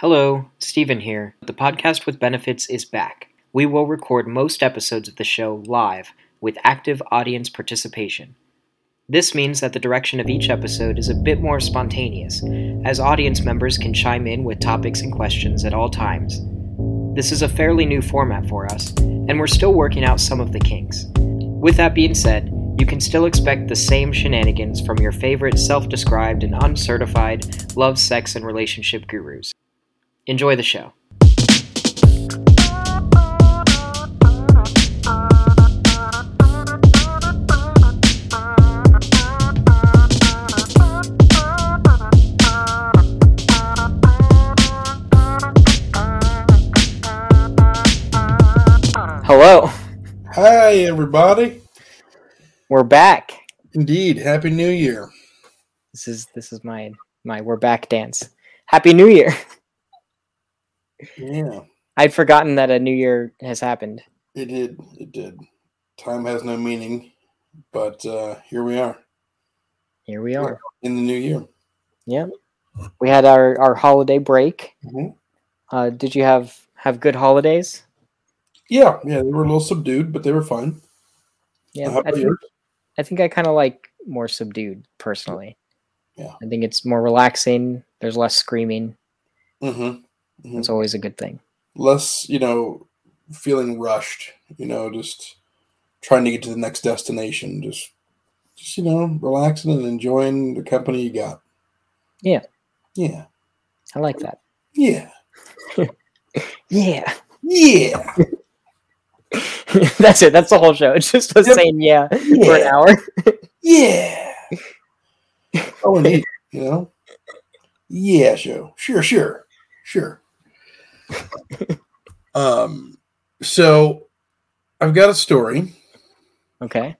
Hello, Stephen here. The podcast with benefits is back. We will record most episodes of the show live with active audience participation. This means that the direction of each episode is a bit more spontaneous, as audience members can chime in with topics and questions at all times. This is a fairly new format for us, and we're still working out some of the kinks. With that being said, you can still expect the same shenanigans from your favorite self described and uncertified love, sex, and relationship gurus. Enjoy the show. Hello, Hi, everybody. we're back. Indeed, Happy New Year. This is this is my my we're back dance. Happy New Year. Yeah, I'd forgotten that a new year has happened. it did. It did. Time has no meaning, but uh, here we are Here we are. in the new year. Yeah. We had our, our holiday break. Mhm. Uh, did you have have good holidays? Yeah, yeah, they were a little subdued, but they were fine. Yeah, I think. I think I kind of like more subdued personally. Yeah. I think it's more relaxing. There's less screaming. Mm-hmm. It's always a good thing. Less, you know, feeling rushed. You know, just trying to get to the next destination. Just, just you know, relaxing and enjoying the company you got. Yeah. Yeah. I like that. Yeah. Yeah. Yeah. That's it. That's the whole show. It's just us Yep. saying yeah, for an hour. Yeah. oh, indeed. You know? Yeah, show. Sure, sure, sure. um, so I've got a story, Okay.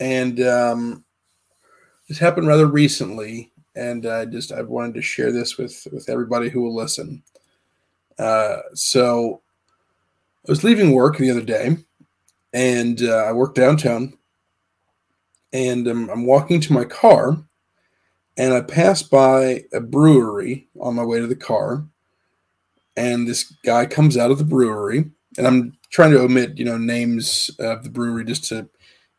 and um, this happened rather recently, and I just I wanted to share this with with everybody who will listen. Uh, so I was leaving work the other day, and uh, I work downtown, and um, I'm walking to my car, and I pass by a brewery on my way to the car, and this guy comes out of the brewery, and I'm trying to omit you know names of the brewery just to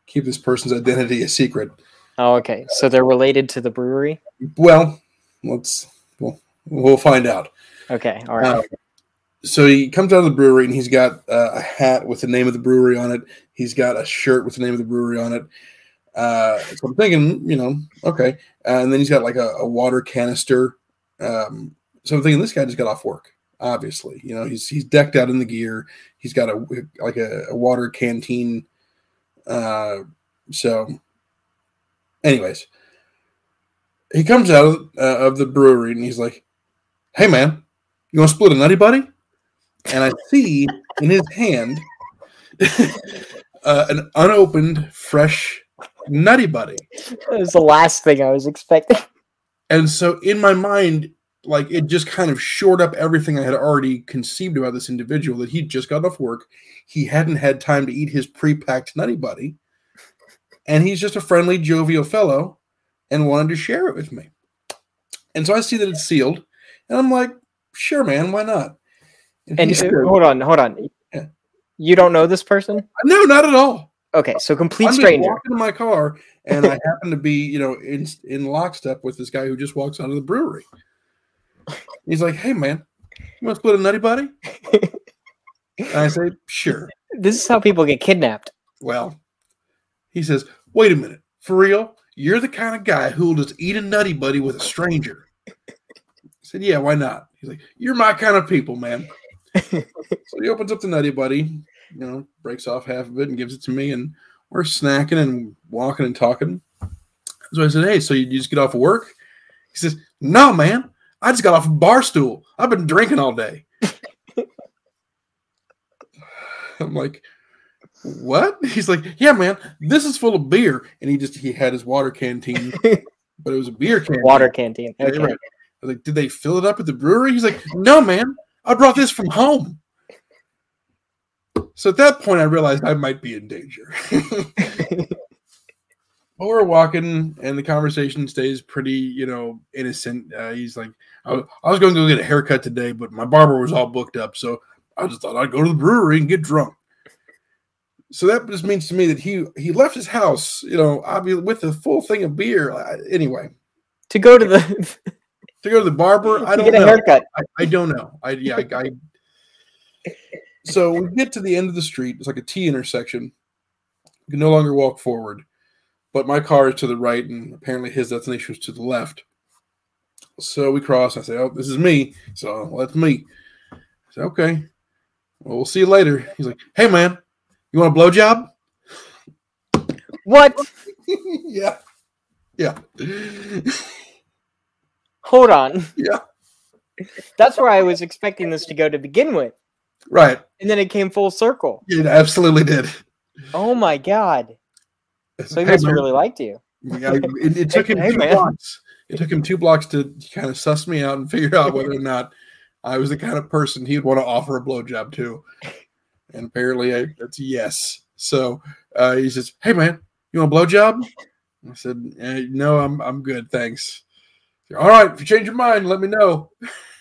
keep this person's identity a secret. Oh, okay. So they're related to the brewery. Well, let's we'll, we'll find out. Okay. All right. Uh, so he comes out of the brewery and he's got uh, a hat with the name of the brewery on it. He's got a shirt with the name of the brewery on it. Uh, so I'm thinking, you know, okay. and then he's got like a, a water canister. Um, so I'm thinking this guy just got off work. Obviously, you know, he's he's decked out in the gear. He's got a like a, a water canteen. Uh, so, anyways, he comes out of, uh, of the brewery and he's like, "Hey, man, you want to split a nutty buddy?" And I see in his hand uh, an unopened, fresh nutty buddy. That was the last thing I was expecting. And so in my mind, like it just kind of shored up everything I had already conceived about this individual that he'd just got off work. He hadn't had time to eat his pre-packed nutty buddy. And he's just a friendly, jovial fellow and wanted to share it with me. And so I see that it's sealed, and I'm like, sure, man, why not? And uh, said, hold on, hold on. Yeah. You don't know this person? no, not at all. Okay, so complete I'm just stranger. walking in my car, and I happen to be, you know, in in lockstep with this guy who just walks out of the brewery. He's like, "Hey, man, you want to split a nutty buddy?" And I say, "Sure." This is how people get kidnapped. Well, he says, "Wait a minute, for real? You're the kind of guy who'll just eat a nutty buddy with a stranger." I said, "Yeah, why not?" He's like, "You're my kind of people, man." so he opens up the nutty buddy, you know, breaks off half of it and gives it to me, and we're snacking and walking and talking. So I said, "Hey, so you just get off of work?" He says, "No, man, I just got off a bar stool. I've been drinking all day." I'm like, "What?" He's like, "Yeah, man, this is full of beer." And he just he had his water canteen, but it was a beer can. Water canteen. Okay. right. I was like, "Did they fill it up at the brewery?" He's like, "No, man, I brought this from home." So at that point, I realized I might be in danger. But we're walking, and the conversation stays pretty, you know, innocent. Uh, he's like, I was, I was going to go get a haircut today, but my barber was all booked up, so I just thought I'd go to the brewery and get drunk. So that just means to me that he he left his house, you know, obviously with a full thing of beer. I- Anyway, To go to the to go to the barber, I don't get a know. haircut. I, I don't know. I yeah, I, so we get to the end of the street. It's like a T intersection. We can no longer walk forward, but my car is to the right, and apparently his destination was to the left. So we cross. I say, "Oh, this is me." So well, that's me. I say, "Okay, well, we'll see you later." He's like, "Hey, man, you want a blowjob?" What? yeah, yeah, Hold on. yeah. That's where I was expecting this to go to begin with. Right. And then it came full circle. It absolutely did. Oh my god. So he Hey, must have man. really liked you. Yeah, it, it took him Hey, two man. blocks. It took him two blocks to kind of suss me out and figure out whether or not I was the kind of person he'd want to offer a blowjob to. And apparently, I, that's yes. So uh, he says, "Hey, man, you want a blowjob?" I said, eh, "No, I'm I'm good, thanks." All right, if you change your mind, let me know.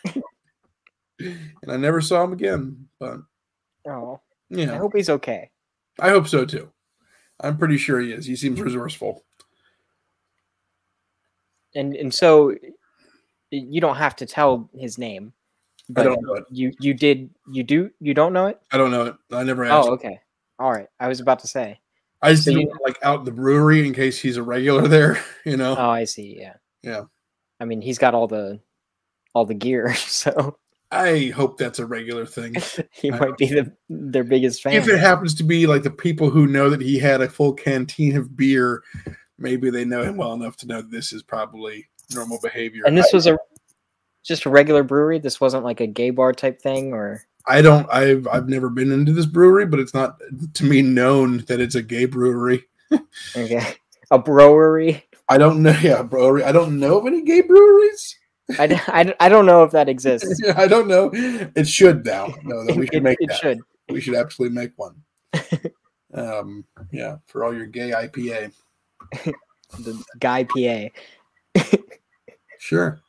and I never saw him again. But Oh, yeah, I hope he's okay. I hope so too. I'm pretty sure he is. He seems mm-hmm. resourceful. And and so you don't have to tell his name. I don't know it. you you did you do you don't know it? I don't know it. I never oh, asked. Oh, okay. All right. I was about to say. I just So didn't you- like out the brewery in case he's a regular there. You know. Oh, I see. Yeah. Yeah. I mean, he's got all the all the gear, so I hope that's a regular thing. he I might be the their biggest fan. if it happens to be like the people who know that he had a full canteen of beer, maybe they know him well enough to know this is probably normal behavior. and this was a just a regular brewery. This wasn't like a gay bar type thing, or I don't. I've I've never been into this brewery, but it's not to me known that it's a gay brewery. okay, a brewery. I don't know. Yeah, brewery. I don't know of any gay breweries. I, I, I don't know if that exists. I don't know. It should now. No, that we should it, make it that. should. We should absolutely make one. um, yeah, for all your gay IPA. The guy PA. Sure.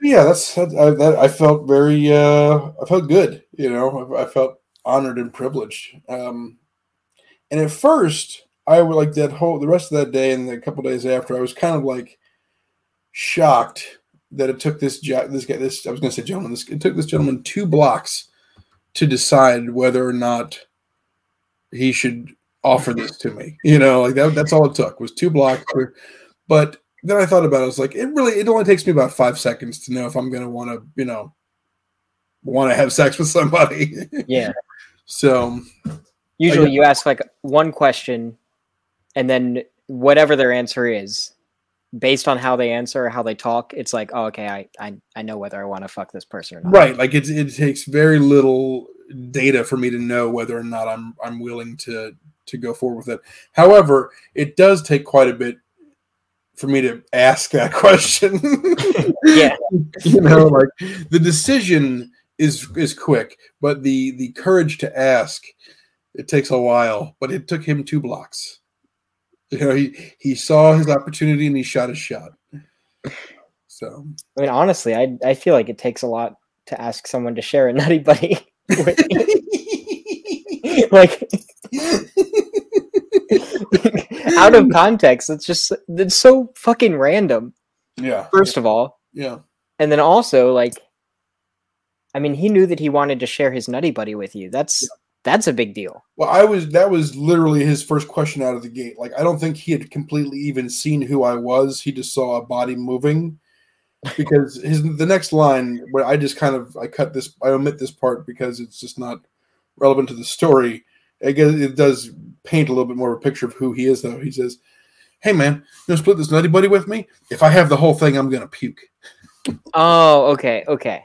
yeah, that's that, I, that. I felt very. Uh, I felt good. You know, I, I felt honored and privileged. Um, and at first, I was like that whole the rest of that day and the couple days after, I was kind of like shocked that it took this this guy this I was going to say gentleman this it took this gentleman two blocks to decide whether or not he should offer this to me. You know, like that, that's all it took was two blocks. But then I thought about it. I was like, it really it only takes me about five seconds to know if I'm going to want to you know want to have sex with somebody. Yeah. so Usually you ask like one question and then whatever their answer is, based on how they answer or how they talk, it's like, oh, okay, I, I, I know whether I want to fuck this person or not. right, like it it takes very little data for me to know whether or not I'm I'm willing to to go forward with it. However, it does take quite a bit for me to ask that question. Yeah. you know, like the decision is is quick, but the the courage to ask it takes a while. But it took him two blocks. You know, he he saw his opportunity and he shot his shot. So I mean, honestly, I, I feel like it takes a lot to ask someone to share a nutty buddy. with like out of context, it's just it's so fucking random. yeah, First of all, yeah, and then also like, I mean, he knew that he wanted to share his nutty buddy with you. That's that's a big deal. Well, I was that was literally his first question out of the gate. Like I don't think he had completely even seen who I was. He just saw a body moving. Because his the next line where I just kind of I cut this I omit this part because it's just not relevant to the story. I guess it does paint a little bit more of a picture of who he is though. He says, Hey man, you gonna split this nutty buddy with me? If I have the whole thing, I'm gonna puke. Oh, okay, okay.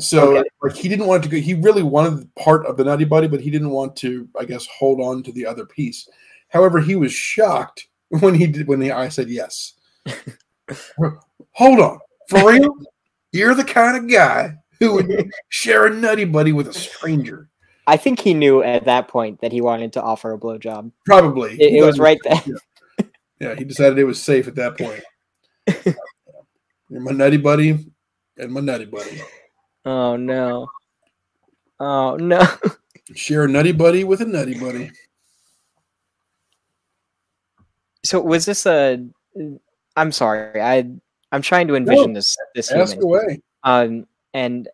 So Okay. like he didn't want to go. He really wanted part of the Nutty Buddy, but he didn't want to, I guess, hold on to the other piece. However, he was shocked when he did when the I said yes. hold on, for real? You're the kind of guy who would share a Nutty Buddy with a stranger. I think he knew at that point that he wanted to offer a blowjob. Probably. It, it was right there. Yeah, he decided it was safe at that point. You're my nutty buddy and my nutty buddy. Oh no. Oh no. Share a nutty buddy with a nutty buddy. So was this a? I'm sorry. I I'm trying to envision this this Ask human. away. Um, and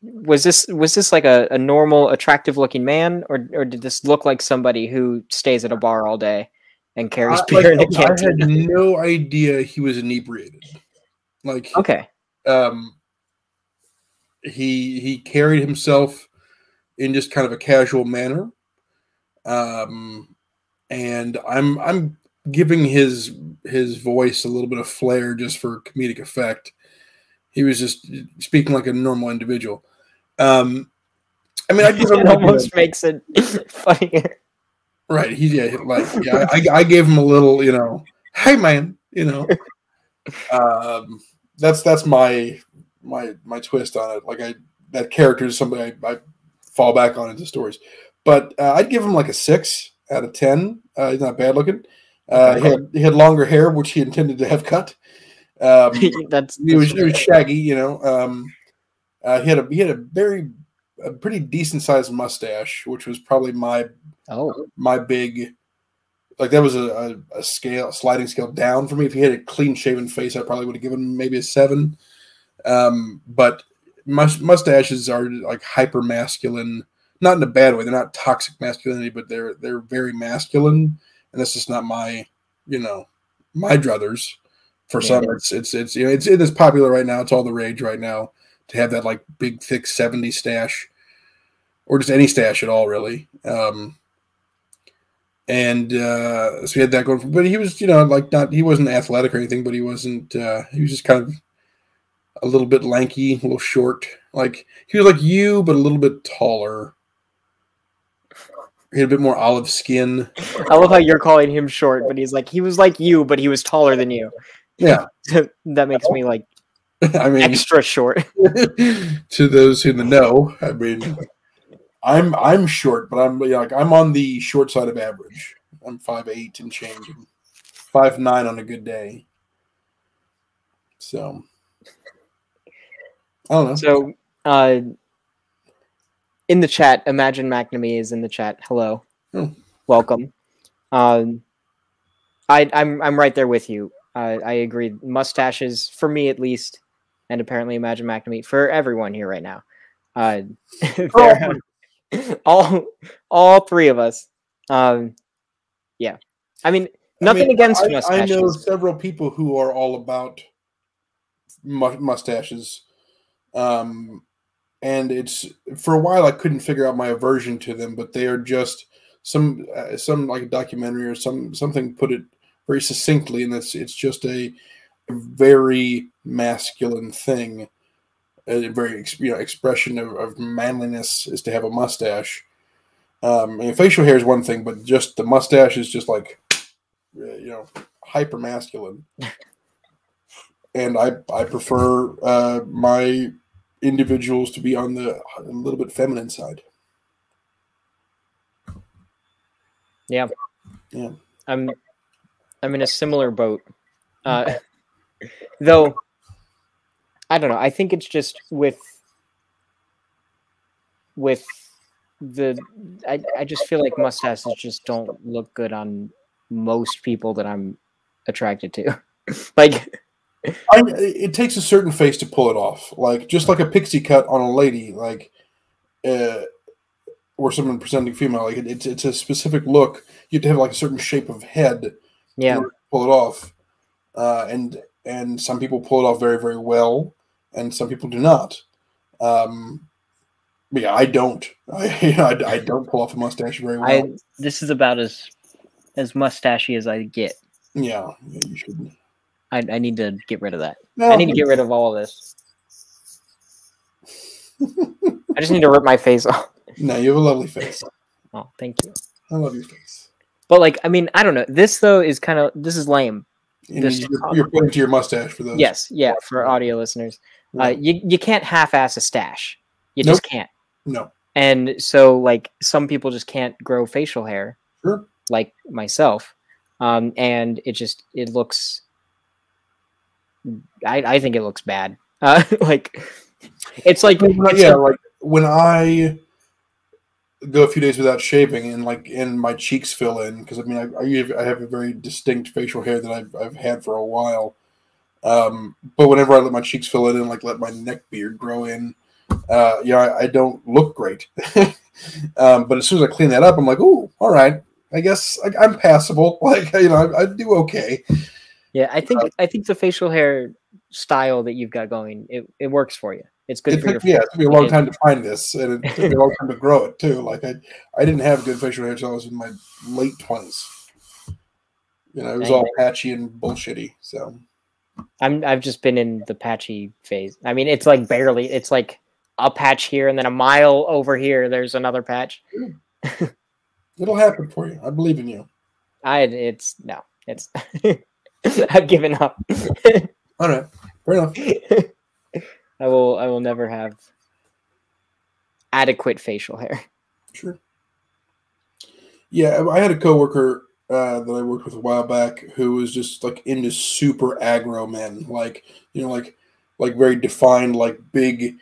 was this was this like a, a normal, attractive looking man, or or did this look like somebody who stays at a bar all day and carries I, beer in a like, I had no idea he was inebriated. Like, Okay. um, he he carried himself in just kind of a casual manner. Um, and I'm I'm giving his his voice a little bit of flair just for comedic effect. He was just speaking like a normal individual. Um, I mean, I give him It like a- almost makes it funnier. Right. He yeah, like yeah. I, I gave him a little, you know, hey man, you know. Um, that's that's my my my twist on it. Like I that character is somebody I, I fall back on into stories, but uh, I'd give him like a six out of ten. Uh, he's not bad looking. Uh, he had he had longer hair, which he intended to have cut. Um, that's, he was he was shaggy, you know. Um, uh, he had a he had a very a pretty decent sized mustache, which was probably my oh my big like that was a, a, a scale sliding scale down for me if he had a clean shaven face i probably would have given him maybe a seven um, but mus- mustaches are like hyper masculine not in a bad way they're not toxic masculinity but they're they're very masculine and that's just not my you know my druthers for Yeah. some it's it's it's you know it's it is popular right now it's all the rage right now to have that like big thick 70 stash or just any stash at all really um and uh, so he had that going. For, but he was, you know, like not he wasn't athletic or anything, but he wasn't. Uh, he was just kind of a little bit lanky, a little short. Like he was like you, but a little bit taller. He had a bit more olive skin. I love how you're calling him short, but he's like he was like you, but he was taller than you. Yeah, that makes me like I mean, extra short. to those who know, I mean, I'm I'm short, but I'm like I'm on the short side of average. I'm five eight and changing, five nine on a good day. So Know. So, uh, in the chat, Imagine McNamee is in the chat. Hello, Oh. welcome. Um, I, I'm I'm right there with you. Uh, I agree. Mustaches, for me at least, and apparently Imagine McNamee for everyone here right now. Uh, they're- all all three of us. Um, yeah, I mean nothing I mean, against I, mustaches. I know several people who are all about mu- mustaches, um, and it's for a while I couldn't figure out my aversion to them, but they are just some uh, some like a documentary or some something put it very succinctly, and it's it's just a very masculine thing. A very you know expression of, of manliness is to have a mustache. Um, and facial hair is one thing, but just the mustache is just like uh, you know hyper masculine and i i prefer uh my individuals to be on the a little bit feminine side Yeah. Yeah. I'm I'm in a similar boat. Uh, though I don't know. I think it's just with with the I, I just feel like mustaches just don't look good on most people that I'm attracted to. like I, it takes a certain face to pull it off. Like just like a pixie cut on a lady like uh or someone presenting female like it, it's it's a specific look. You have to have like a certain shape of head yeah, pull it off. Uh, and and some people pull it off very very well and some people do not. Um but yeah i don't. I i, I don't pull off a mustache very well. I this is about as as mustachy as I get. yeah, yeah you should I, I need to get rid of that. no, I need to get rid of all of this. I just need to rip my face off. no you have a lovely face Oh, thank you. i love your face But like, I mean, I don't know. This though is kind of this is lame. and This- you're, you're pointing to your mustache for those Yes, yeah, for audio listeners, uh, you you can't half-ass a stash. You Nope. just can't. no. And so, like, some people just can't grow facial hair, Sure. like myself, um, and it just it looks I, I think it looks bad. Uh, like it's like it's yeah, like, like when I go a few days without shaving and like and my cheeks fill in because I mean I, I have a very distinct facial hair that I've, I've had for a while. Um, but whenever I let my cheeks fill in and like let my neck beard grow in, uh, yeah, I, I don't look great. um, but as soon as I clean that up, I'm like, oh, all right, I guess I, am passable. Like you know, I, I, do okay. Yeah, I think uh, I think the facial hair style that you've got going it, it works for you. It's good it for took, your. Yeah, it took me a long time to find this, and it took me a long time to grow it too. Like I, I didn't have good facial hair until I was in my late twenties. You know, it was all patchy and bullshitty. So, I'm I've just been in the patchy phase. I mean, it's like barely. It's like a patch here, and then a mile over here. There's another patch. It'll happen for you. I believe in you. I. It's no. It's. I've given up. all right. Fair enough. I will I will never have adequate facial hair. Sure. Yeah, I had a coworker uh, that I worked with a while back who was just like into super aggro men, like you know, like like very defined, like big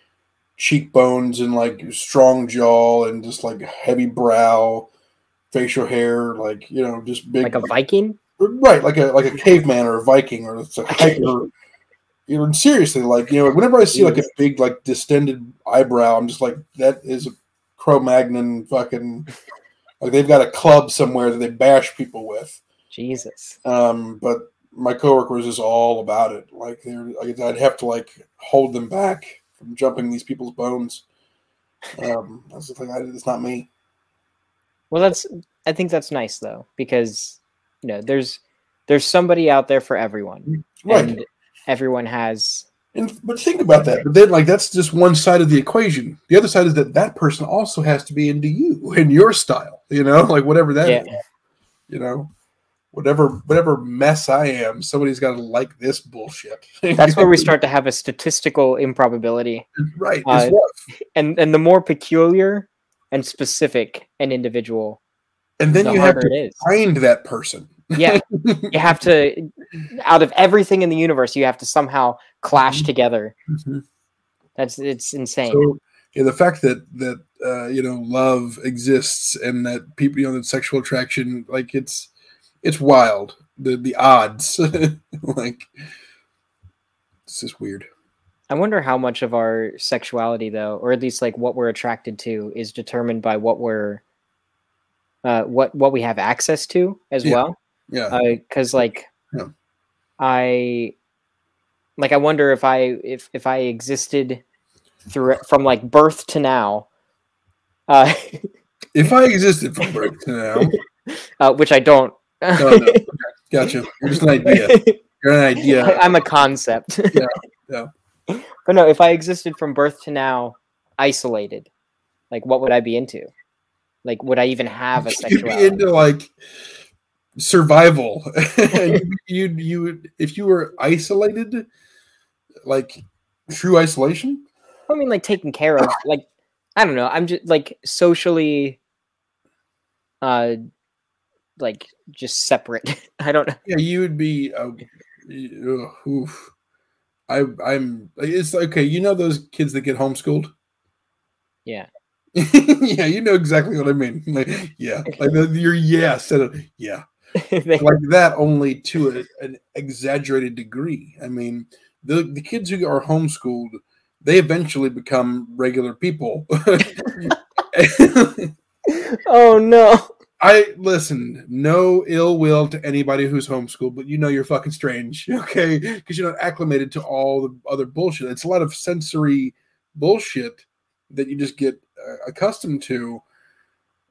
cheekbones and like strong jaw and just like heavy brow, facial hair, like you know, just big, like a Viking, right? Like a like a caveman or a Viking or it's a hiker you know, seriously, like you know, whenever I see like a big like distended eyebrow, I'm just like, that is a Cro-Magnon fucking like they've got a club somewhere that they bash people with. Jesus. Um, but my coworkers is all about it. Like they're, like, I'd have to like hold them back from jumping these people's bones. Um, that's the thing. I, it's not me. Well, that's. I think that's nice though, because you know, there's there's somebody out there for everyone. Right. And everyone has. And, but think about that. But then, like, that's just one side of the equation. The other side is that that person also has to be into you and your style. You know, like whatever that yeah. is, You know, whatever whatever mess I am, somebody's got to like this bullshit. That's where we start to have a statistical improbability. Right. Uh, and and the more peculiar and specific an individual, and then the you have to find that person yeah you have to out of everything in the universe you have to somehow clash mm-hmm. together mm-hmm. that's it's insane so, yeah, the fact that that uh, you know love exists and that people you know that sexual attraction like it's it's wild the the odds like it's just weird i wonder how much of our sexuality though or at least like what we're attracted to is determined by what we're uh, what what we have access to as yeah. well yeah. Because uh, like, yeah. I like I wonder if I if if I existed through from like birth to now. Uh, if I existed from birth to now, uh, which I don't. no, no. Okay. Gotcha. You're just an idea. You're an idea. I'm a concept. yeah. Yeah. But no, if I existed from birth to now, isolated, like what would I be into? Like, would I even have a sexuality? You'd be into like survival. you you if you were isolated, like true isolation. I mean, like taken care of. Like I don't know. I'm just like socially, uh, like just separate. I don't know. Yeah, you would be. Uh, oof. I I'm. It's okay. You know those kids that get homeschooled. Yeah. yeah, you know exactly what I mean. Like, yeah, like the, your yeah said it. Yeah, like that only to a, an exaggerated degree. I mean, the the kids who are homeschooled, they eventually become regular people. oh no. I listen, no ill will to anybody who's homeschooled, but you know you're fucking strange, okay? Because you're not acclimated to all the other bullshit. It's a lot of sensory bullshit that you just get uh, accustomed to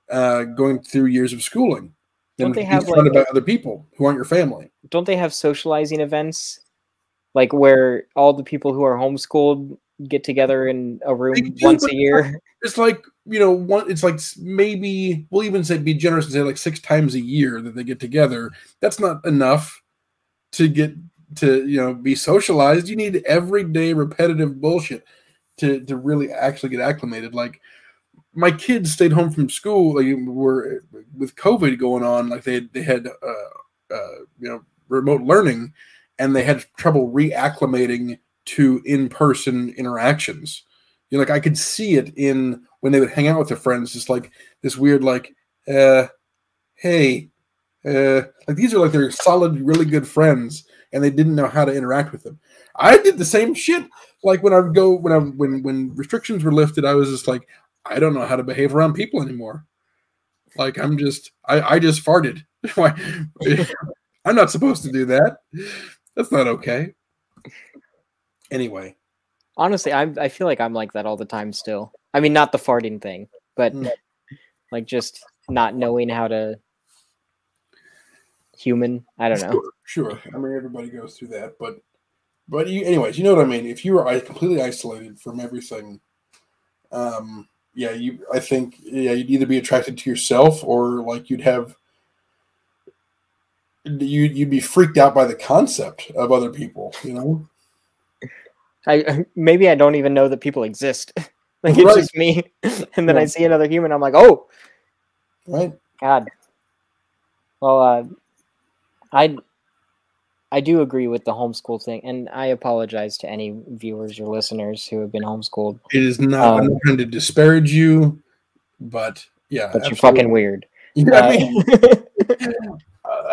uh, going through years of schooling. Don't they have like about other people who aren't your family? Don't they have socializing events, like where all the people who are homeschooled get together in a room do, once a year? It's like you know, one. It's like maybe we'll even say be generous and say like six times a year that they get together. That's not enough to get to you know be socialized. You need everyday repetitive bullshit to to really actually get acclimated. Like my kids stayed home from school. Like were with COVID going on, like they they had uh, uh, you know remote learning, and they had trouble reacclimating to in-person interactions. You know, like I could see it in when they would hang out with their friends, just like this weird, like, uh, hey, uh, like these are like their solid, really good friends, and they didn't know how to interact with them. I did the same shit. Like when I would go when I when when restrictions were lifted, I was just like, I don't know how to behave around people anymore. Like I'm just I, I just farted. Why I'm not supposed to do that. That's not okay. Anyway. Honestly, I'm I feel like I'm like that all the time still. I mean not the farting thing, but mm. like just not knowing how to human. I don't know. Sure, sure. I mean everybody goes through that, but but you, anyways, you know what I mean. If you were completely isolated from everything, um, yeah, you. I think yeah, you'd either be attracted to yourself or like you'd have you you'd be freaked out by the concept of other people. You know. I maybe I don't even know that people exist. like it's right. just me, and then yeah. I see another human. I'm like, oh, right, God. Well, uh, I I do agree with the homeschool thing, and I apologize to any viewers or listeners who have been homeschooled. It is not. Um, I'm not trying to disparage you, but yeah, but absolutely. you're fucking weird. Yeah, I mean,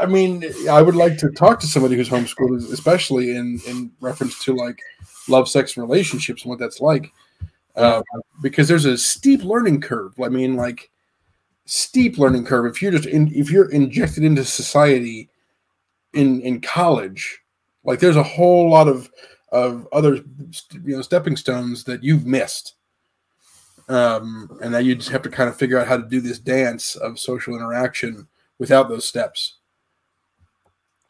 I mean, I would like to talk to somebody who's homeschooled, especially in in reference to like love, sex, and relationships and what that's like, uh, because there's a steep learning curve. I mean, like steep learning curve. If you're just in, if you're injected into society in in college like there's a whole lot of of other you know stepping stones that you've missed. Um and that you just have to kind of figure out how to do this dance of social interaction without those steps.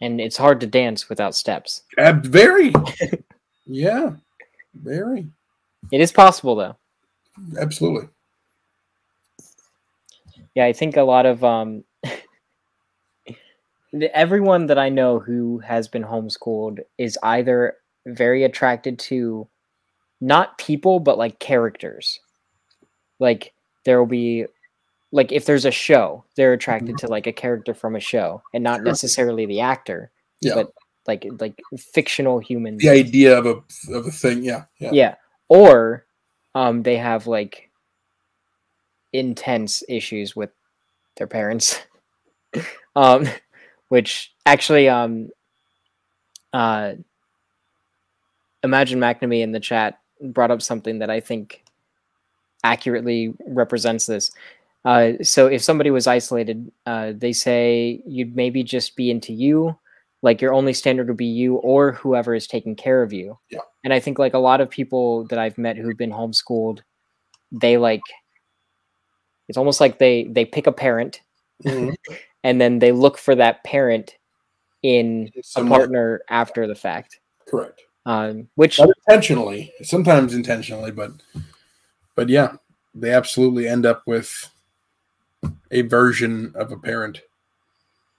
And it's hard to dance without steps. Uh, very! Yeah very. It is possible though. Absolutely. Yeah i think a lot of um everyone that I know who has been homeschooled is either very attracted to not people but like characters. Like there will be like if there's a show, they're attracted mm-hmm. to like a character from a show and not necessarily the actor. Yeah. But like like fictional humans. The idea of a of a thing, yeah. Yeah. Yeah. Or um they have like intense issues with their parents. um which actually um uh imagine McNamee in the chat brought up something that I think accurately represents this. Uh, so if somebody was isolated, uh, they say you'd maybe just be into you, like your only standard would be you or whoever is taking care of you. Yeah. And I think like a lot of people that I've met who've been homeschooled, they like it's almost like they they pick a parent mm-hmm. and then they look for that parent in a partner after the fact. Correct. Um, which Not intentionally, sometimes intentionally, but but yeah, they absolutely end up with a version of a parent.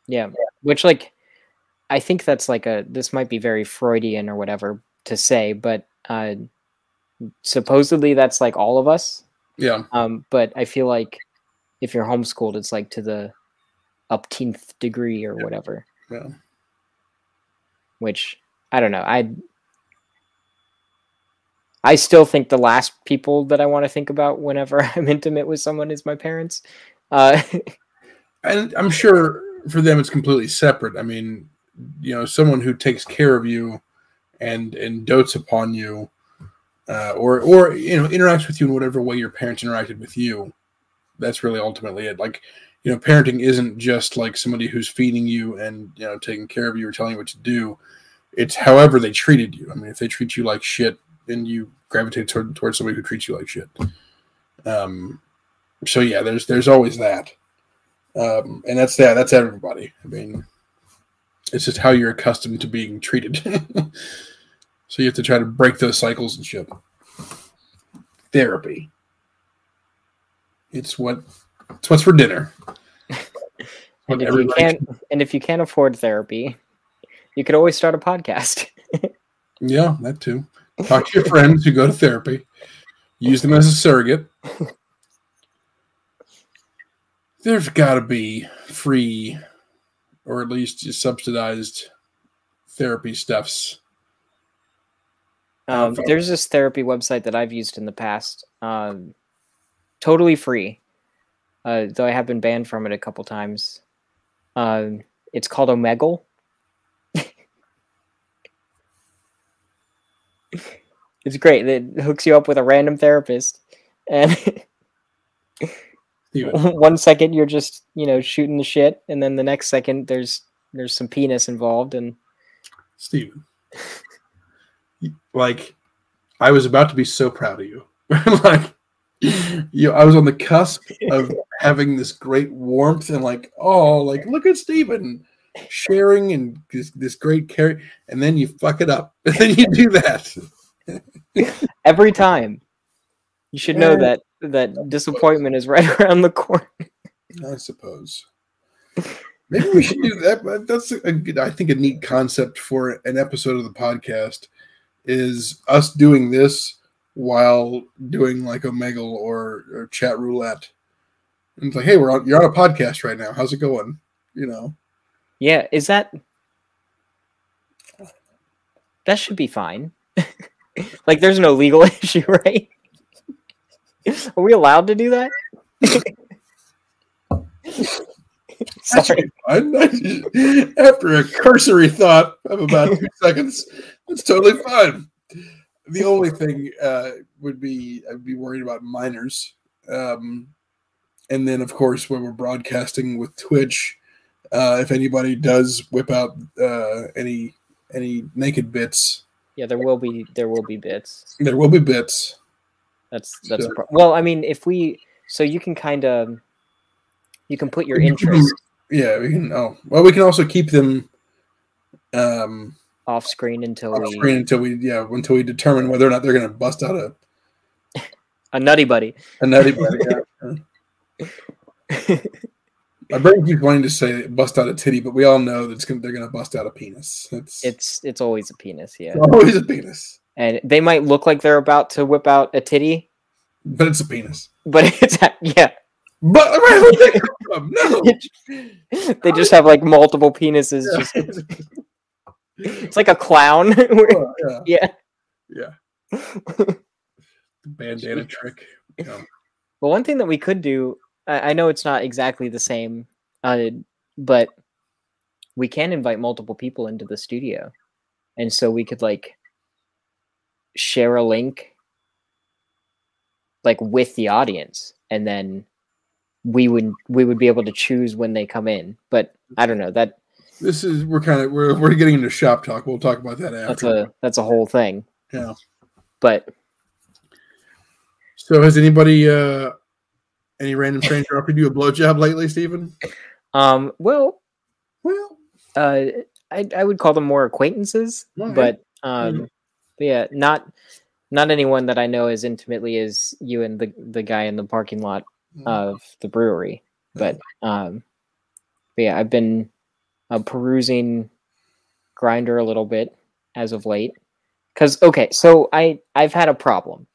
Yeah, which like I think that's like a this might be very Freudian or whatever to say, but uh, supposedly that's like all of us. Yeah. Um, but I feel like if you're homeschooled, it's like to the upteenth degree or whatever. Yeah. Which I don't know. I I still think the last people that I want to think about whenever I'm intimate with someone is my parents. Uh, and I'm sure for them it's completely separate. I mean, you know, someone who takes care of you and and dotes upon you, uh, or or you know interacts with you in whatever way your parents interacted with you. That's really ultimately it. Like you know, parenting isn't just like somebody who's feeding you and you know taking care of you or telling you what to do. It's however they treated you. I mean, if they treat you like shit, then you gravitate toward, towards somebody who treats you like shit. Um, so yeah, there's there's always that, um, and that's that. That's everybody. I mean, it's just how you're accustomed to being treated. so you have to try to break those cycles and shit. Therapy. It's what it's what's for dinner. and, if you can't, and if you can't afford therapy, you could always start a podcast. yeah, that too. Talk to your friends who go to therapy. Use them as a surrogate. There's got to be free, or at least subsidized therapy stuffs. Um, there's this therapy website that I've used in the past, um, totally free, uh, though I have been banned from it a couple times. Um, it's called Omegle. it's great. It hooks you up with a random therapist, and one second you're just you know shooting the shit, and then the next second there's there's some penis involved, and Stephen. Like, I was about to be so proud of you. like, you, I was on the cusp of having this great warmth and like, oh, like look at Stephen sharing and this, this great care, and then you fuck it up, and then you do that. every time you should know Yeah. that that disappointment is right around the corner. I suppose. Maybe we should do that. but That's a good, I think, a neat concept for an episode of the podcast. Is us doing this while doing like Omegle or, or chat roulette. And it's like, hey, we're on. You're on a podcast right now. How's it going? You know. Yeah, is that that should be fine. like there's no legal issue, right? Are we allowed to do that? Sorry. After a cursory thought of about two seconds, that's totally fine. The only thing uh, would be I'd be worried about minors, um, and then of course when we're broadcasting with Twitch, uh, if anybody does whip out uh, any any naked bits, Yeah, there will be there will be bits. there will be bits. That's that's a Sure. pro- well. I mean, if we so you can kind of you can put your interest Yeah, we can. Oh, well, we can also keep them um, off screen until off we screen until we yeah until we determine whether or not they're going to bust out a a nutty buddy. A nutty buddy. yeah. My brain keeps wanting to say bust out a titty, but we all know that it's gonna, they're going to bust out a penis. It's, It's it's always a penis, yeah. always a penis, And they might look like they're about to whip out a titty, but it's a penis. but it's yeah. But where did that come from? No. they just have like multiple penises. Just it's like a clown. where- oh, yeah, yeah. yeah. Bandana trick. Yeah. Well, one thing that we could do, I, I know it's not exactly the same, uh, but we can invite multiple people into the studio, and so we could like share a link, like with the audience, and then we would we would be able to choose when they come in. But I don't know that This is we're kind of we're we're getting into shop talk. We'll talk about that after. that's a that's a whole thing. Yeah. But So has anybody uh any random stranger offered you a blowjob lately, Stephen? um, well, Well, uh, I I would call them more acquaintances, Alright. but um, but yeah, not not anyone that I know as intimately as you and the the guy in the parking lot of the brewery. But um, but yeah, I've been uh, perusing Grindr a little bit as of late. Cause okay, so I I've had a problem.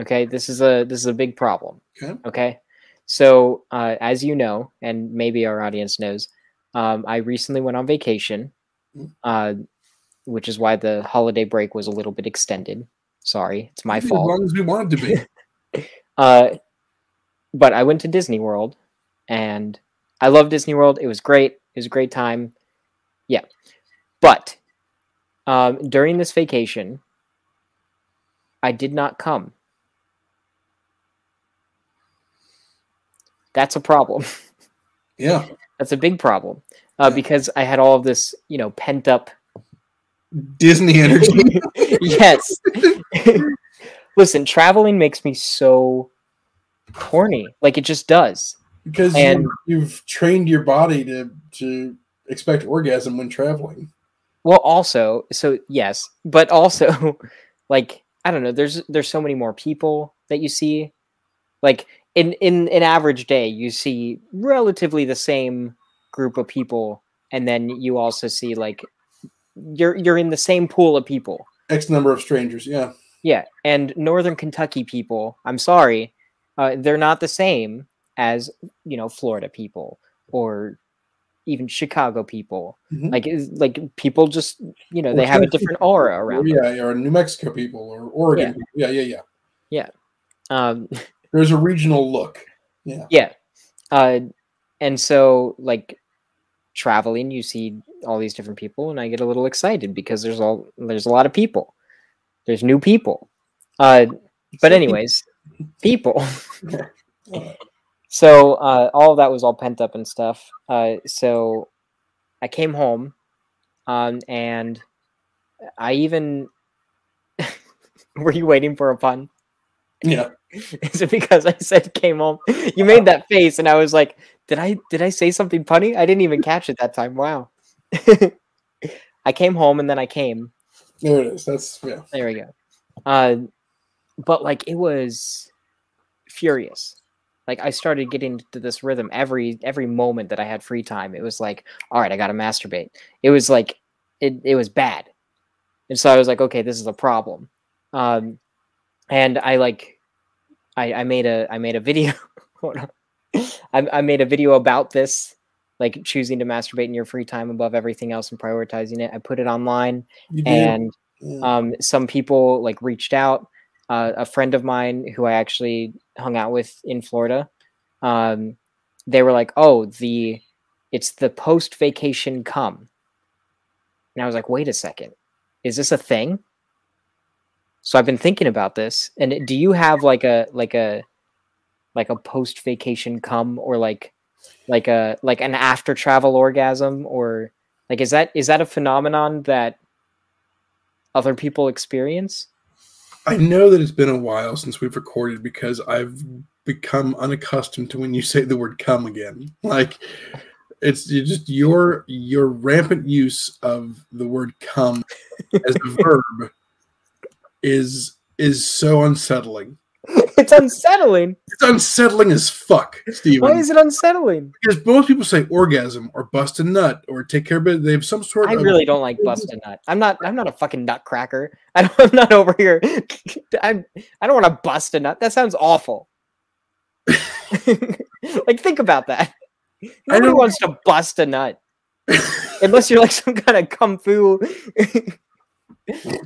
Okay, this is a this is a big problem. Okay. Okay, so uh, as you know, and maybe our audience knows, um, I recently went on vacation, Mm. uh, which is why the holiday break was a little bit extended. Sorry, it's my fault. as long as we want it to be. Uh, but I went to Disney World, and I love Disney World. It was great. It was a great time. Yeah, but um, during this vacation, I did not come. That's a problem. Yeah. That's a big problem uh, Yeah. because I had all of this, you know, pent up. Disney energy. yes. Listen, traveling makes me so horny. Like it just does. because And- you, you've trained your body to to expect orgasm when traveling. Well, also, so yes, but also, like I don't know. There's there's so many more people that you see. Like in in an average day, you see relatively the same group of people, and then you also see like you're you're in the same pool of people. X number of strangers. Yeah. Yeah, and Northern Kentucky people, I'm sorry, uh, they're not the same as you know Florida people or even Chicago people. Mhm. Like like people just you know Or they have a different aura or, around. them. yeah, or New Mexico people or Oregon. people. Yeah, yeah, yeah. Um, There's a regional look. Yeah. yeah. Uh, and so like traveling, you see all these different people, and I get a little excited because there's all there's a lot of people. There's new people. Uh, but anyways, people. So uh, all of that was all pent up and stuff. Uh, so I came home, um, and I even were you waiting for a pun? yeah. Is it because I said came home? You made that face, and I was like, "Did I did I say something punny? I didn't even catch it that time. Wow." I came home, and then I came. There it is. That's yeah. There we go. Uh, but like it was furious. Like I started getting to this rhythm every every moment that I had free time. It was like, all right, I got to masturbate. It was like it it was bad, and so I was like, okay, this is a problem. Um, and I like, I I made a I made a video. Hold on. I I made a video about this. Like choosing to masturbate in your free time above everything else and prioritizing it. I put it online and yeah. um, some people like reached out. Uh, a friend of mine who I actually hung out with in Florida, um, they were like, "Oh, the it's the post vacation come," and I was like, "Wait a second, is this a thing?" So I've been thinking about this, and do you have like a like a like a post vacation come or like like a like an after travel orgasm or like is that is that a phenomenon that other people experience? I know that it's been a while since we've recorded because I've become unaccustomed to when you say the word come again. Like it's just your your rampant use of the word come as a verb is is so unsettling. it's unsettling. It's unsettling as fuck, Stephen. Why is it unsettling? because most people say orgasm or bust a nut or take care of it. They have some sort of. I of really don't like bust a nut. I'm not. I'm not a fucking nutcracker. I don't, I'm not over here. I'm. I don't want to bust a nut. That sounds awful. like think about that. Nobody don't- wants to bust a nut unless you're like some kind of kung fu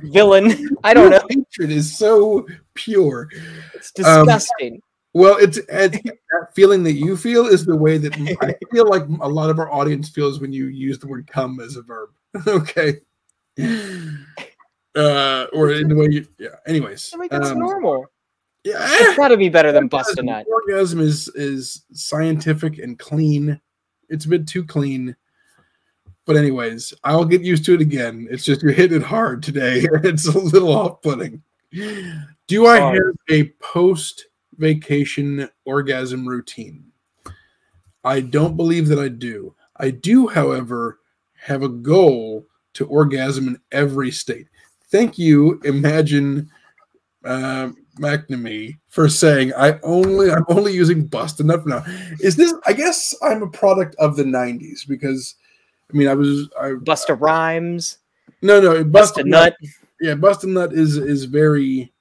villain. I don't Your know. Hatred is so pure. It's disgusting. Well, it's, it's that feeling that you feel is the way that I feel like a lot of our audience feels when you use the word "come" as a verb. okay. Uh, or in the way you, yeah. Anyways, I mean, that's um, normal. yeah. It's got to be better than bust a orgasm, nut. orgasm is is scientific and clean. It's a bit too clean. But anyways, I'll get used to it again. It's just you're hitting it hard today. It's a little off-putting. Do I Oh. have a post-vacation orgasm routine? I don't believe that I do. I do, however, have a goal to orgasm in every state. Thank you, Imagine uh, McNamee, for saying I only I'm only using bust enough now. Is this? I guess I'm a product of the '90s because I mean I was I Busta Rhymes, no no bust bust a nut. yeah bust a nut is is very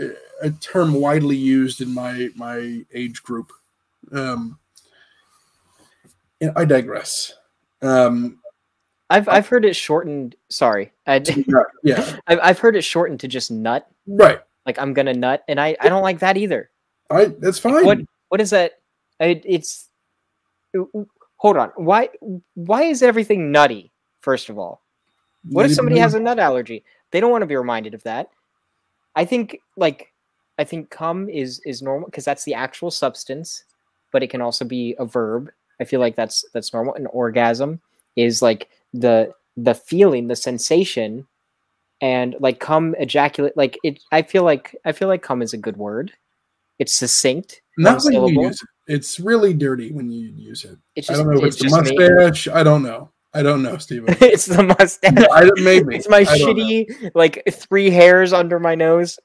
uh, a term widely used in my my age group. Um, and I digress. Um, I've I've heard it shortened. Sorry, I, yeah, I've I've heard it shortened to just nut. right. Like I'm gonna nut, and I I don't like that either. I that's fine. What what is that? It, it's hold on. Why why is everything nutty? First of all, what if somebody has a nut allergy? They don't want to be reminded of that. I think like I think cum is is normal because that's the actual substance, but it can also be a verb. I feel like that's that's normal. An orgasm is like the the feeling, the sensation, and like cum ejaculate. Like it, I feel like I feel like cum is a good word. It's succinct. Not when you use it. It's really dirty when you use it. It's I don't know if it's it's the just me. mustache. I don't know. I don't know, Stephen. it's the mustache. I don't maybe. It's my I know. shitty like three hairs under my nose.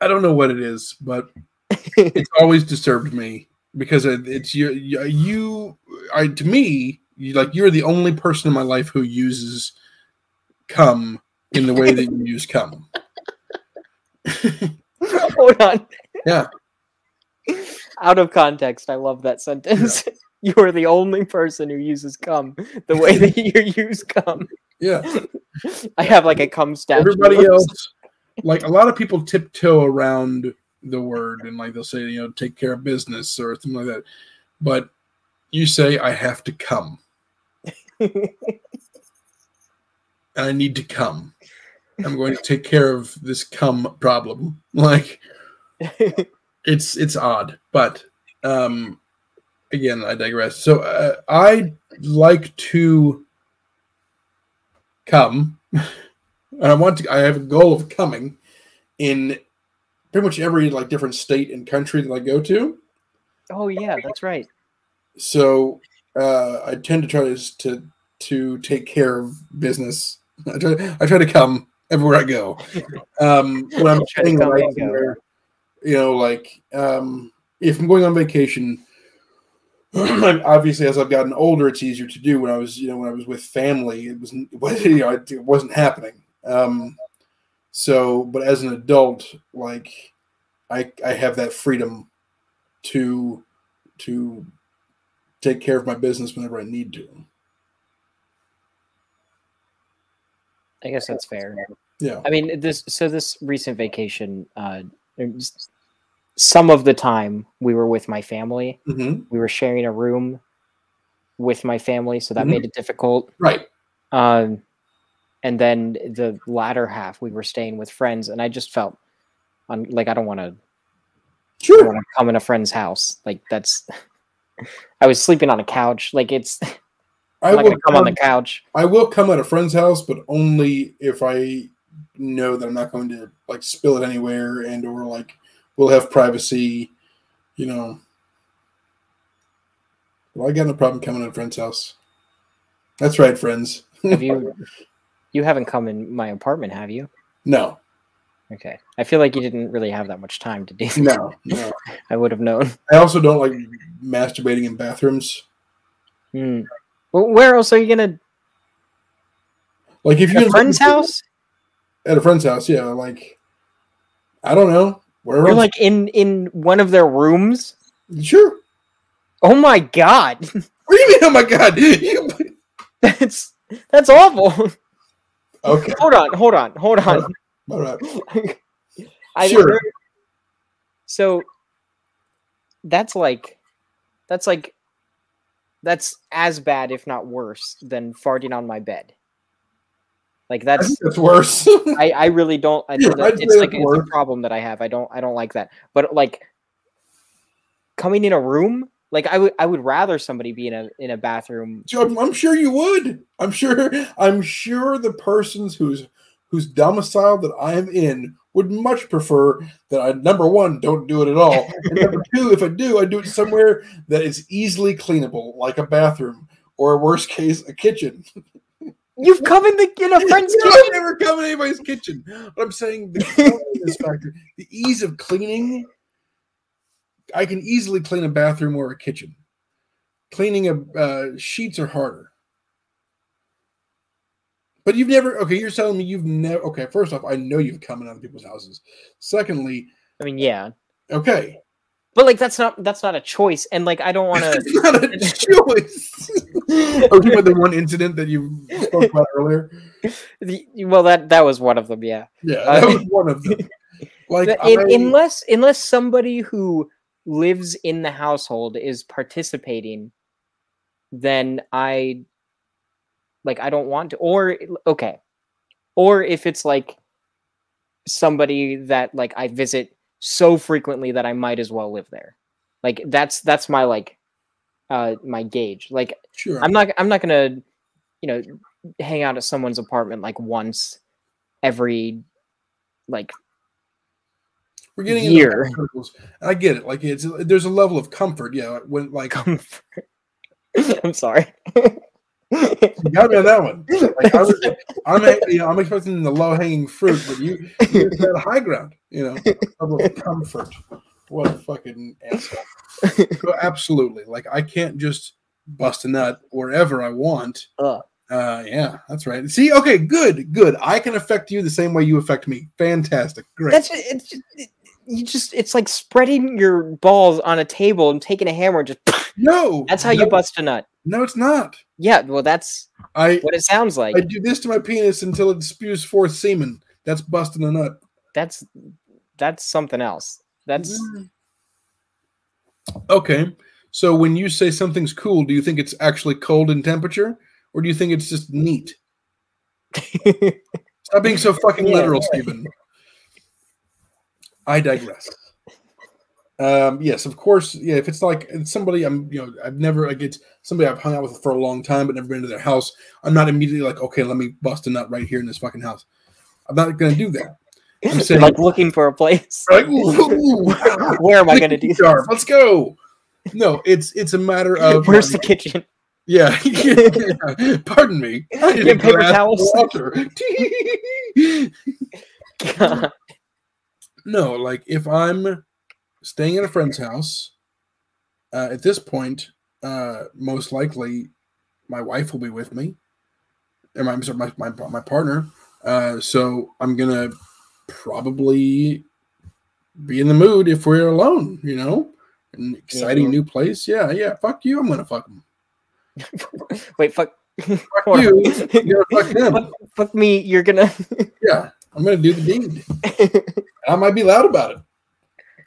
I don't know what it is, but it's always disturbed me because it, it's you. You, I to me, you, like you're the only person in my life who uses cum in the way that you use cum. Hold on. Yeah. Out of context, I love that sentence. You are the only person who uses cum the way that you use cum. Yeah. I have like a cum statue. Everybody else, like a lot of people tiptoe around the word and like they'll say, you know, take care of business or something like that. But you say, I have to come. and I need to come. I'm going to take care of this cum problem. Like it's it's odd, but um again, I digress. So uh, I like to come, and I want to. I have a goal of coming in pretty much every like different state and country that I go to. Oh yeah, that's right. So uh, I tend to try to to to take care of business. I try I try to come everywhere I go. Um, when I'm staying right somewhere, you know, like um, if I'm going on vacation, obviously as I've gotten older, it's easier to do. When I was, you know, when I was with family, it was, you know, it wasn't happening. Um, so, but as an adult, like I, I have that freedom to, to take care of my business whenever I need to. I guess that's fair. Yeah. I mean, this so this recent vacation, uh, some of the time we were with my family. Mm-hmm. We were sharing a room with my family, so that mm-hmm. made it difficult. Right. Um, and then the latter half we were staying with friends, and I just felt on like I don't want to. Sure. Come in a friend's house like that's. I was sleeping on a couch. Like it's. I'm I will come, come on the couch. I will come at a friend's house, but only if I know that I'm not going to like spill it anywhere and or like we'll have privacy, you know. Well, I got no problem coming to a friend's house. That's right, friends. have you? You haven't come in my apartment, have you? No. Okay. I feel like you didn't really have that much time to do. No, no. I would have known. I also don't like masturbating in bathrooms. Hmm. Well, where else are you gonna? Like if you're a friend's house. At a friend's house, yeah. Like, I don't know. Where You're like in in one of their rooms. Sure. Oh my god. What do you mean? Oh my god. that's that's awful. Okay. Hold on. Hold on. Hold on. All right. All right. I sure. Heard, so that's like that's like that's as bad, if not worse, than farting on my bed. Like that's that's worse. I, I really don't. I, yeah, it's like it's a problem that I have. I don't I don't like that. But like coming in a room, like I would I would rather somebody be in a in a bathroom. I'm sure you would. I'm sure I'm sure the persons whose whose domicile that I am in would much prefer that I number one don't do it at all, and number two, if I do, I do it somewhere that is easily cleanable, like a bathroom or worst case, a kitchen. You've come in the in a friend's no, kitchen. I've never come in anybody's kitchen. But I'm saying the cleanliness factor, the ease of cleaning. I can easily clean a bathroom or a kitchen. Cleaning a uh, sheets are harder. But you've never okay. You're telling me you've never okay. First off, I know you've come in other people's houses. Secondly, I mean, yeah. Okay, but like that's not that's not a choice, and like I don't want to. not a choice. oh, you the one incident that you spoke about earlier. The, well, that that was one of them. Yeah. Yeah, uh, that uh, was one of them. Like in, I... unless unless somebody who lives in the household is participating, then I like I don't want to. Or okay, or if it's like somebody that like I visit so frequently that I might as well live there. Like that's that's my like uh my gauge. Like sure. I'm not I'm not gonna you know hang out at someone's apartment like once every like we're getting year. I get it. Like it's there's a level of comfort. Yeah, when like comfort. I'm sorry. you got me on that one. Like I was, I'm, you know, I'm expecting the low hanging fruit, but you, you had a high ground. You know, of comfort. What a fucking asshole. so absolutely, like I can't just bust a nut wherever I want. Uh. Uh, yeah, that's right. See, okay, good, good. I can affect you the same way you affect me. Fantastic, great. That's it's just, you just it's like spreading your balls on a table and taking a hammer and just No, that's how no, you bust a nut. No, it's not. Yeah, well that's I what it sounds like. I do this to my penis until it spews forth semen. That's busting a nut. That's that's something else. That's mm. Okay. So when you say something's cool, do you think it's actually cold in temperature, or do you think it's just neat? Stop being so fucking Yeah. literal, Stephen. I digress. Um, yes, of course. Yeah, if it's like it's somebody I'm, you know, I've never like it's somebody I've hung out with for a long time, but never been to their house. I'm not immediately like, okay, let me bust a nut right here in this fucking house. I'm not going to do that. I'm saying, like looking for a place. like, ooh, ooh, Where am I gonna do jar, this? Let's go. No, it's it's a matter of Where's the kitchen? yeah. yeah. Pardon me. I didn't paper towels. water. No, like if I'm staying at a friend's house, uh, at this point, uh, most likely my wife will be with me, or my sorry, my, my, my partner. Uh, so I'm gonna probably be in the mood if we're alone, you know, an exciting Mhm. new place. Yeah, yeah. Fuck you. I'm gonna fuck them. Wait, fuck. Fuck you. You're fuck them. fuck, fuck me. You're gonna. Yeah, I'm gonna do the deed. I might be loud about it.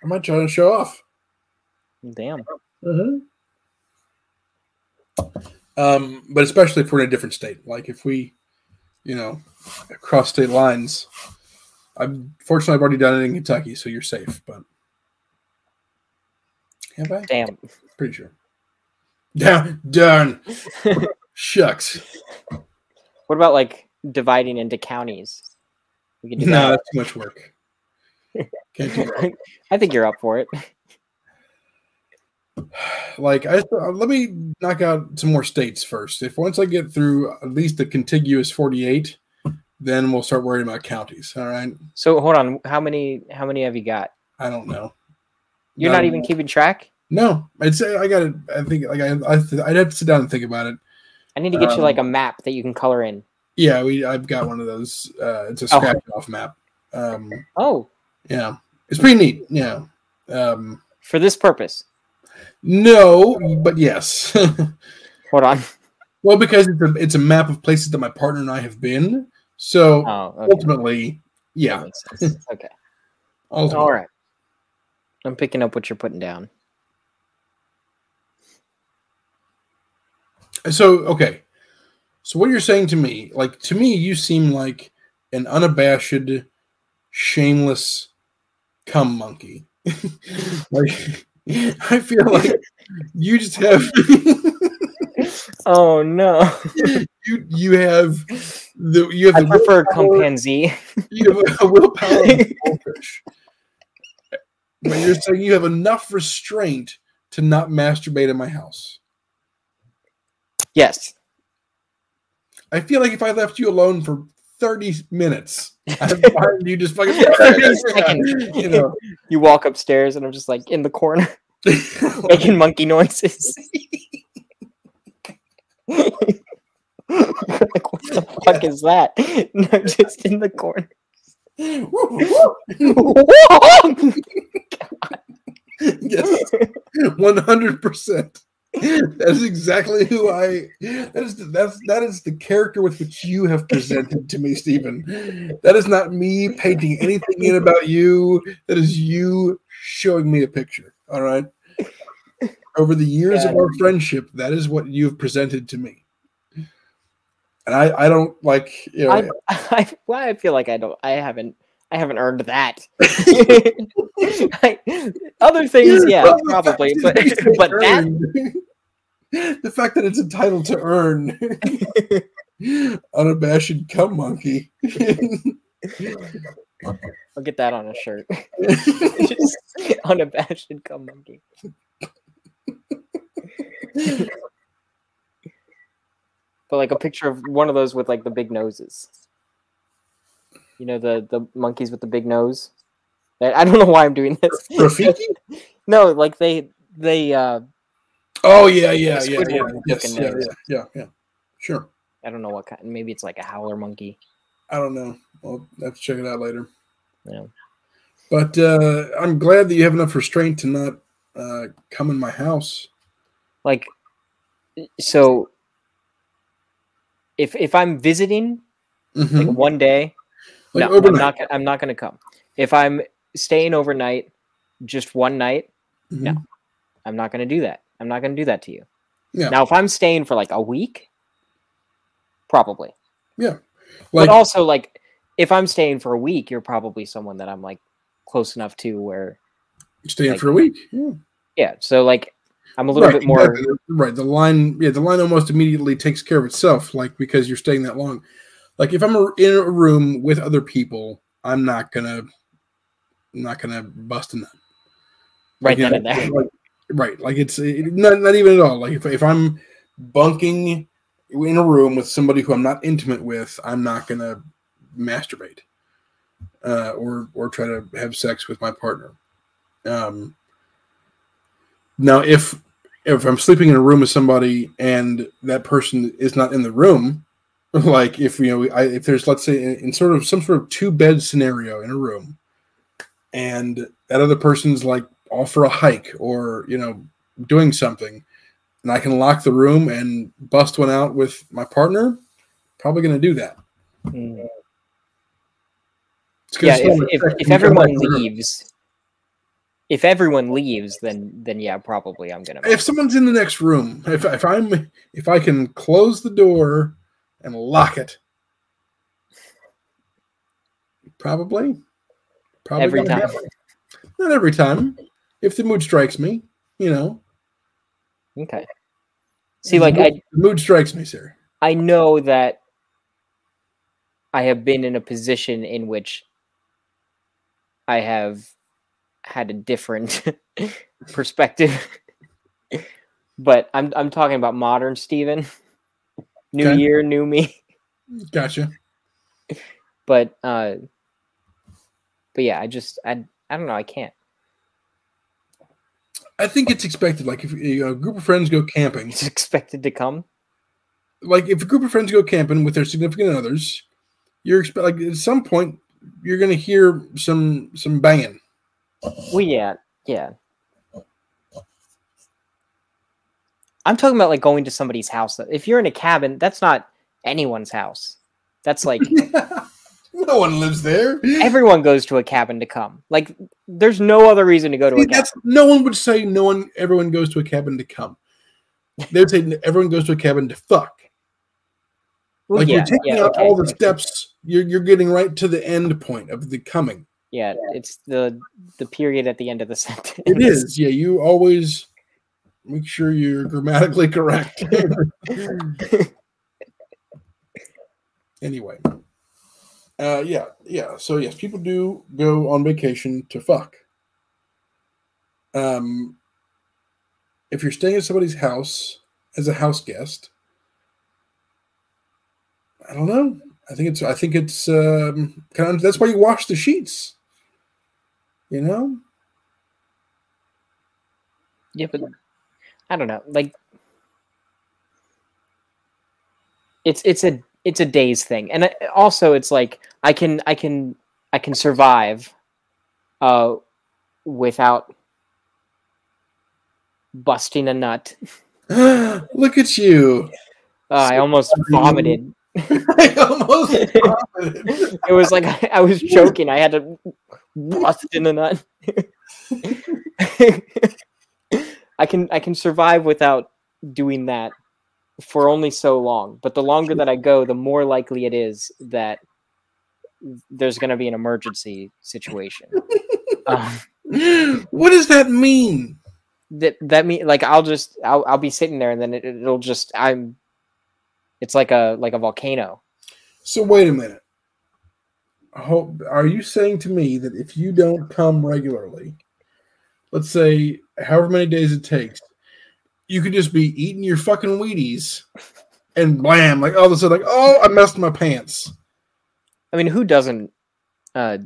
I might try to show off. Damn. Um, but especially if we're in a different state, like if we, you know, cross state lines. I'm fortunately I've already done it in Kentucky, so you're safe. But have I? Damn. Pretty sure. Down, done. Shucks. What about like dividing into counties? We can do No, that. that's too much work. Can't do that. I think you're up for it. like I uh, let me knock out some more states first. If once I get through at least the contiguous 48, then we'll start worrying about counties. All right. So hold on. How many? How many have you got? I don't know. You're No. not even keeping track. No, I'd say I got it. I think like I, I I'd have to sit down and think about it. I need to get you Um, like a map that you can color in. Yeah, we I've got one of those. Uh, it's a Oh. scratch off map. Um, Oh, yeah, it's pretty neat. Yeah. Um, for this purpose. no, but yes. Hold on. well, because it's a it's a map of places that my partner and I have been. So Oh, okay. ultimately, yeah. That makes sense. Okay. Ultimately, All right. I'm picking up what you're putting down. So okay, so what you're saying to me, like to me, you seem like an unabashed, shameless cum monkey. like I feel like you just have Oh no. you you have the you have the prefer willpower- chimpanzee. you have a willpower a goldfish. But you're saying you have enough restraint to not masturbate in my house. yes. I feel like if I left you alone for 30 minutes, I'd find you just fucking you know. You walk upstairs and I'm just like in the corner making monkey noises. like, what the fuck is that? No, just in the corner. yes, 100%. That is exactly who I. That is the, that's that is the character with which you have presented to me, Stephen. That is not me painting anything in about you. That is you showing me a picture. All right. Over the years of our friendship, that is what you have presented to me, and I I don't like you know. I, I, well, I feel like I don't. I haven't. I haven't earned that. I, other things, yeah, Well, probably, but but that the fact that it's entitled to earn unabashed cum monkey. I'll get that on a shirt. Unabashed cum monkey. but like a picture of one of those with like the big noses. You know the the monkeys with the big nose. I don't know why I'm doing this. Rafiki? no, like they they uh Oh yeah, yeah, yeah, yeah. Yes, yeah, yeah, yeah, yeah. Sure. I don't know what kind. Maybe it's like a howler monkey. I don't know. Well, have to check it out later. Yeah. But uh, I'm glad that you have enough restraint to not uh, come in my house. Like, so if if I'm visiting like Mhm. one day, Like no, I'm overnight. not. gonna- I'm not going to come. If I'm staying overnight, just one night, Mhm. no. I'm not going to do that. I'm not going to do that to you. Yeah. Now, if I'm staying for like a week, probably. Like, but also, like, if I'm staying for a week, you're probably someone that I'm like close enough to where, You staying like- for a week. Yeah. yeah. So like, I'm a little right, bit more. exactly. right. The line, yeah, the line almost immediately takes care of itself, like because you're staying that long. Like if I'm a, in a room with other people, I'm not gonna, I'm not gonna bust a nut. Right Like, then you and know, there. Like, right, like it's it, not not even at all. Like if if I'm bunking in a room with somebody who I'm not intimate with, I'm not gonna masturbate uh, or or try to have sex with my partner. Um, now, if if I'm sleeping in a room with somebody and that person is not in the room, like if you know, I, if there's let's say in, in sort of some sort of two bed scenario in a room, and that other person's like off for a hike or you know doing something, and I can lock the room and bust one out with my partner, probably going to do that. Mm. It's Yeah, if, if, if when you come everyone back to the room. leaves, if everyone leaves, then then yeah, probably I'm gonna. if someone's in the next room, if if I'm if I can close the door and lock it, probably, probably Every time. happen. Not every time. If the mood strikes me, you know. Okay. See, like I the mood strikes me, sir. I know that I have been in a position in which I have had a different perspective. but I'm I'm talking about modern Stephen. New Okay. year, new me. Gotcha. But uh but yeah, I just I I don't know, I can't. I think it's expected. Like if you a group of friends go camping, It's expected to come. like if a group of friends go camping with their significant others, you're expect like at some point you're gonna hear some some banging. Well yeah, yeah. I'm talking about like going to somebody's house. If you're in a cabin, that's not anyone's house. That's like no one lives there. everyone goes to a cabin to come. Like there's no other reason to go to a cabin. that's no one would say no one. Everyone goes to a cabin to come. They would say everyone goes to a cabin to fuck. Well, like yeah, you're taking yeah, out okay, all the steps. You're you're getting right to the end point of the coming. Yeah, it's the the period at the end of the sentence. It is. Yeah, you always make sure you're grammatically correct. anyway. Uh yeah, yeah. So yes, people do go on vacation to fuck. Um if you're staying at somebody's house as a house guest, I don't know. I think it's I think it's um kind of that's why you wash the sheets. You know? Yeah, but I don't know. Like it's it's a it's a days thing, and also it's like I can I can I can survive uh without busting a nut. Look at you. Uh, I almost vomited. I almost vomited. It was like I, I was choking. I had to bust in a nut. I can I can survive without doing that for only so long. But the longer that I go, the more likely it is that there's going to be an emergency situation. um, what does that mean? that that mean like I'll just I'll I'll be sitting there and then it, it'll just I'm. It's like a like a volcano. So wait a minute. Hope, are you saying to me that if you don't come regularly, let's say however many days it takes, you could just be eating your fucking Wheaties and blam, like all of a sudden, like, oh, I messed my pants. I mean, who doesn't? Uh,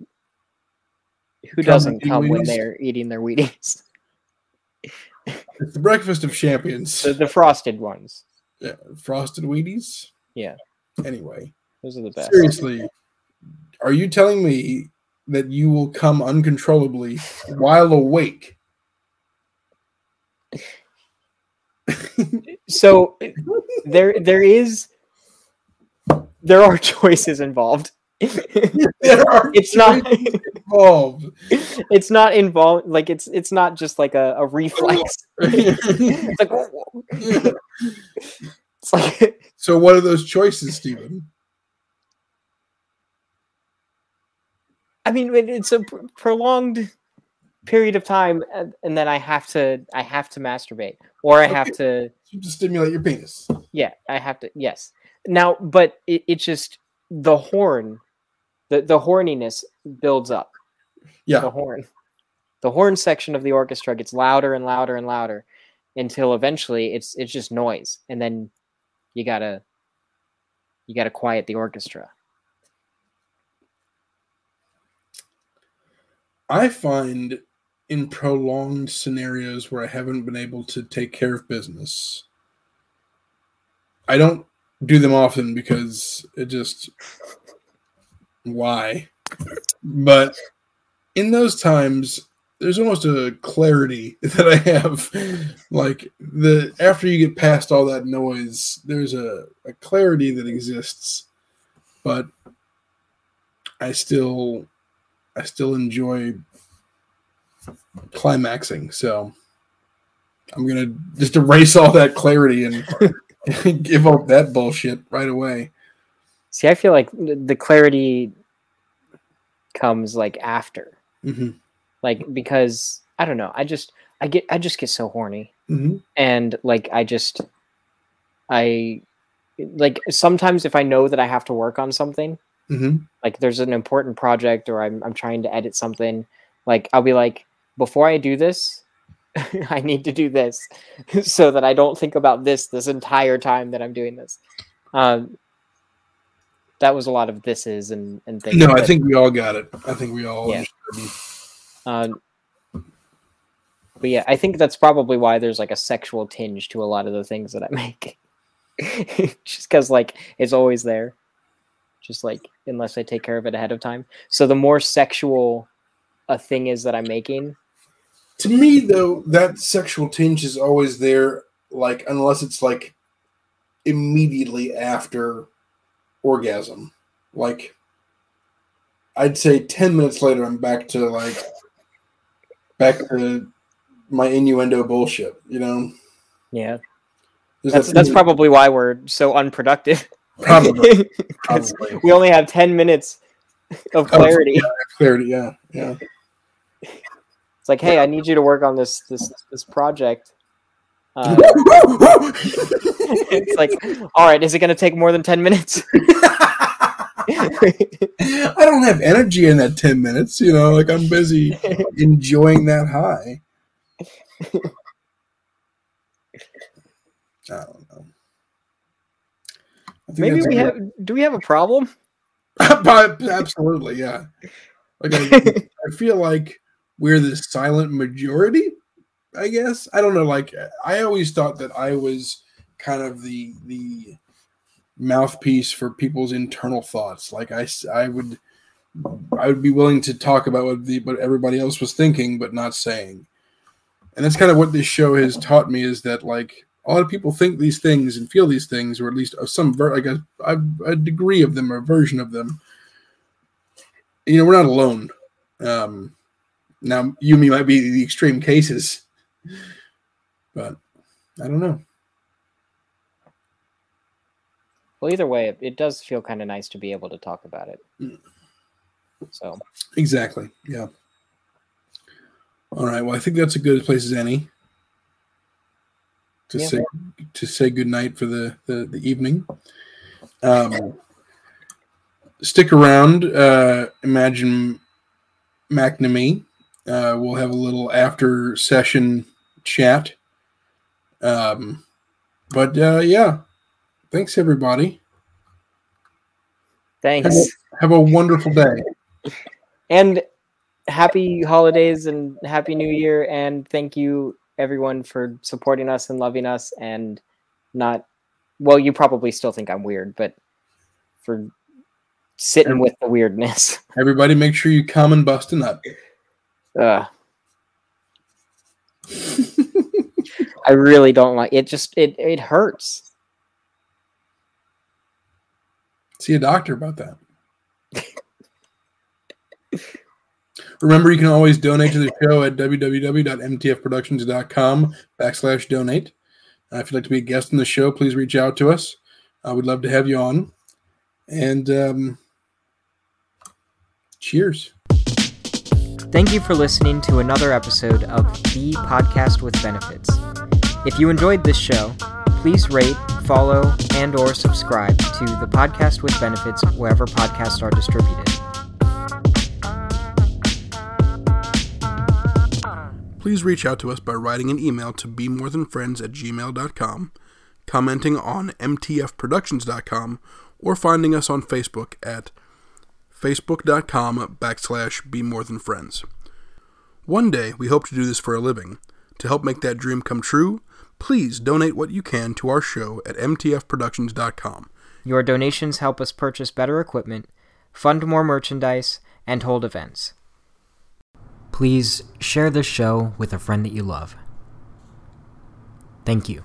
who Come doesn't come when they're eating their Wheaties? It's the breakfast of champions. The, the frosted ones. Yeah, frosted Wheaties. Yeah. Anyway, Those are the best. seriously, are you telling me that you will come uncontrollably while awake. so there there is there are choices involved. There are it's not involved. it's not involved like it's it's not just like a, a reflex. it's like it's like so, what are those choices, Stephen? I mean, it's a pr- prolonged period of time, and, and then I have to, I have to masturbate, or I have to, stimulate your penis. yeah, I have to, yes. Now, but it, it's just the horn, the the horniness builds up. Yeah. The horn, the horn section of the orchestra gets louder and louder and louder, until eventually it's it's just noise, and then you gotta, you gotta quiet the orchestra. I find in prolonged scenarios where I haven't been able to take care of business, I don't do them often because it just why. But in those times, there's almost a clarity that I have. Like the after you get past all that noise, there's a, a clarity that exists. But I still I still enjoy climaxing. So I'm gonna just erase all that clarity and give up that bullshit right away. See, I feel like the clarity comes like after, hmm like because I don't know. I just I get I just get so horny, hmm and like I just I like sometimes if I know that I have to work on something, hmm like there's an important project or I'm I'm trying to edit something, like I'll be like before I do this, I need to do this so that I don't think about this this entire time that I'm doing this. Um, that was a lot of thises and and things. No, I think we all got it. I think we all Yeah. Um, but yeah, I think that's probably why there's like a sexual tinge to a lot of the things that I make. Just because like it's always there. Just like unless I take care of it ahead of time. So the more sexual a thing is that I'm making, To me, though, that sexual tinge is always there. Like unless it's like immediately after orgasm. Like I'd say ten minutes later, I'm back to like back to my innuendo bullshit. You know, yeah, There's that's that that's probably why we're so unproductive. probably probably we only have ten minutes of Oh, clarity. clarity. Yeah, yeah. It's like, hey, I need you to work on this this this project. Uh, it's like, all right, is it going to take more than 10 minutes? I don't have energy in that 10 minutes, you know, like I'm busy enjoying that high. I don't know. Maybe we have, do we have a problem? Absolutely, yeah. Like I, I feel like we're the silent majority, I guess. I don't know, like I always thought that I was kind of the the mouthpiece for people's internal thoughts. Like I, I would, I would be willing to talk about what the what everybody else was thinking, but not saying. And that's kind of what this show has taught me is that like a lot of people think these things and feel these things, or at least some ver- like a, a, a degree of them or a version of them. You know, we're not alone. Um, now, you and me might be the extreme cases, but I don't know. Well, either way, it, it does feel kind of nice to be able to talk about it. Mm. So, Exactly. Yeah. All right. Well, I think that's a good place as any to Yeah. say to say good night for the the, the evening. Um, stick around. Uh, imagine McNamee. Uh, we'll have a little after session chat. Um, but uh, yeah, thanks everybody. thanks. Have a wonderful day. And happy holidays and happy new year. And thank you, everyone, for supporting us and loving us and not, well, you probably still think I'm weird, but for sitting with the weirdness. Everybody, make sure you come and bust a nut. Uh, I really don't like it. Just it it hurts. See a doctor about that. Remember, you can always donate to the show at www.mtfproductions.com backslash donate. Uh, if you'd like to be a guest on the show, please reach out to us. Uh, we'd love to have you on. And um, cheers. Thank you for listening to another episode of The Podcast with Benefits. If you enjoyed this show, please rate, follow, and or subscribe to The Podcast with Benefits wherever podcasts are distributed. Please reach out to us by writing an email to bemorethanfriends at gmail.com, commenting on mtfproductions.com, or finding us on Facebook at facebook.com backslash bemorethanfriends. One day, we hope to do this for a living. To help make that dream come true, please donate what you can to our show at mtfproductions.com. Your donations help us purchase better equipment, fund more merchandise, and hold events. Please share this show with a friend that you love. Thank you.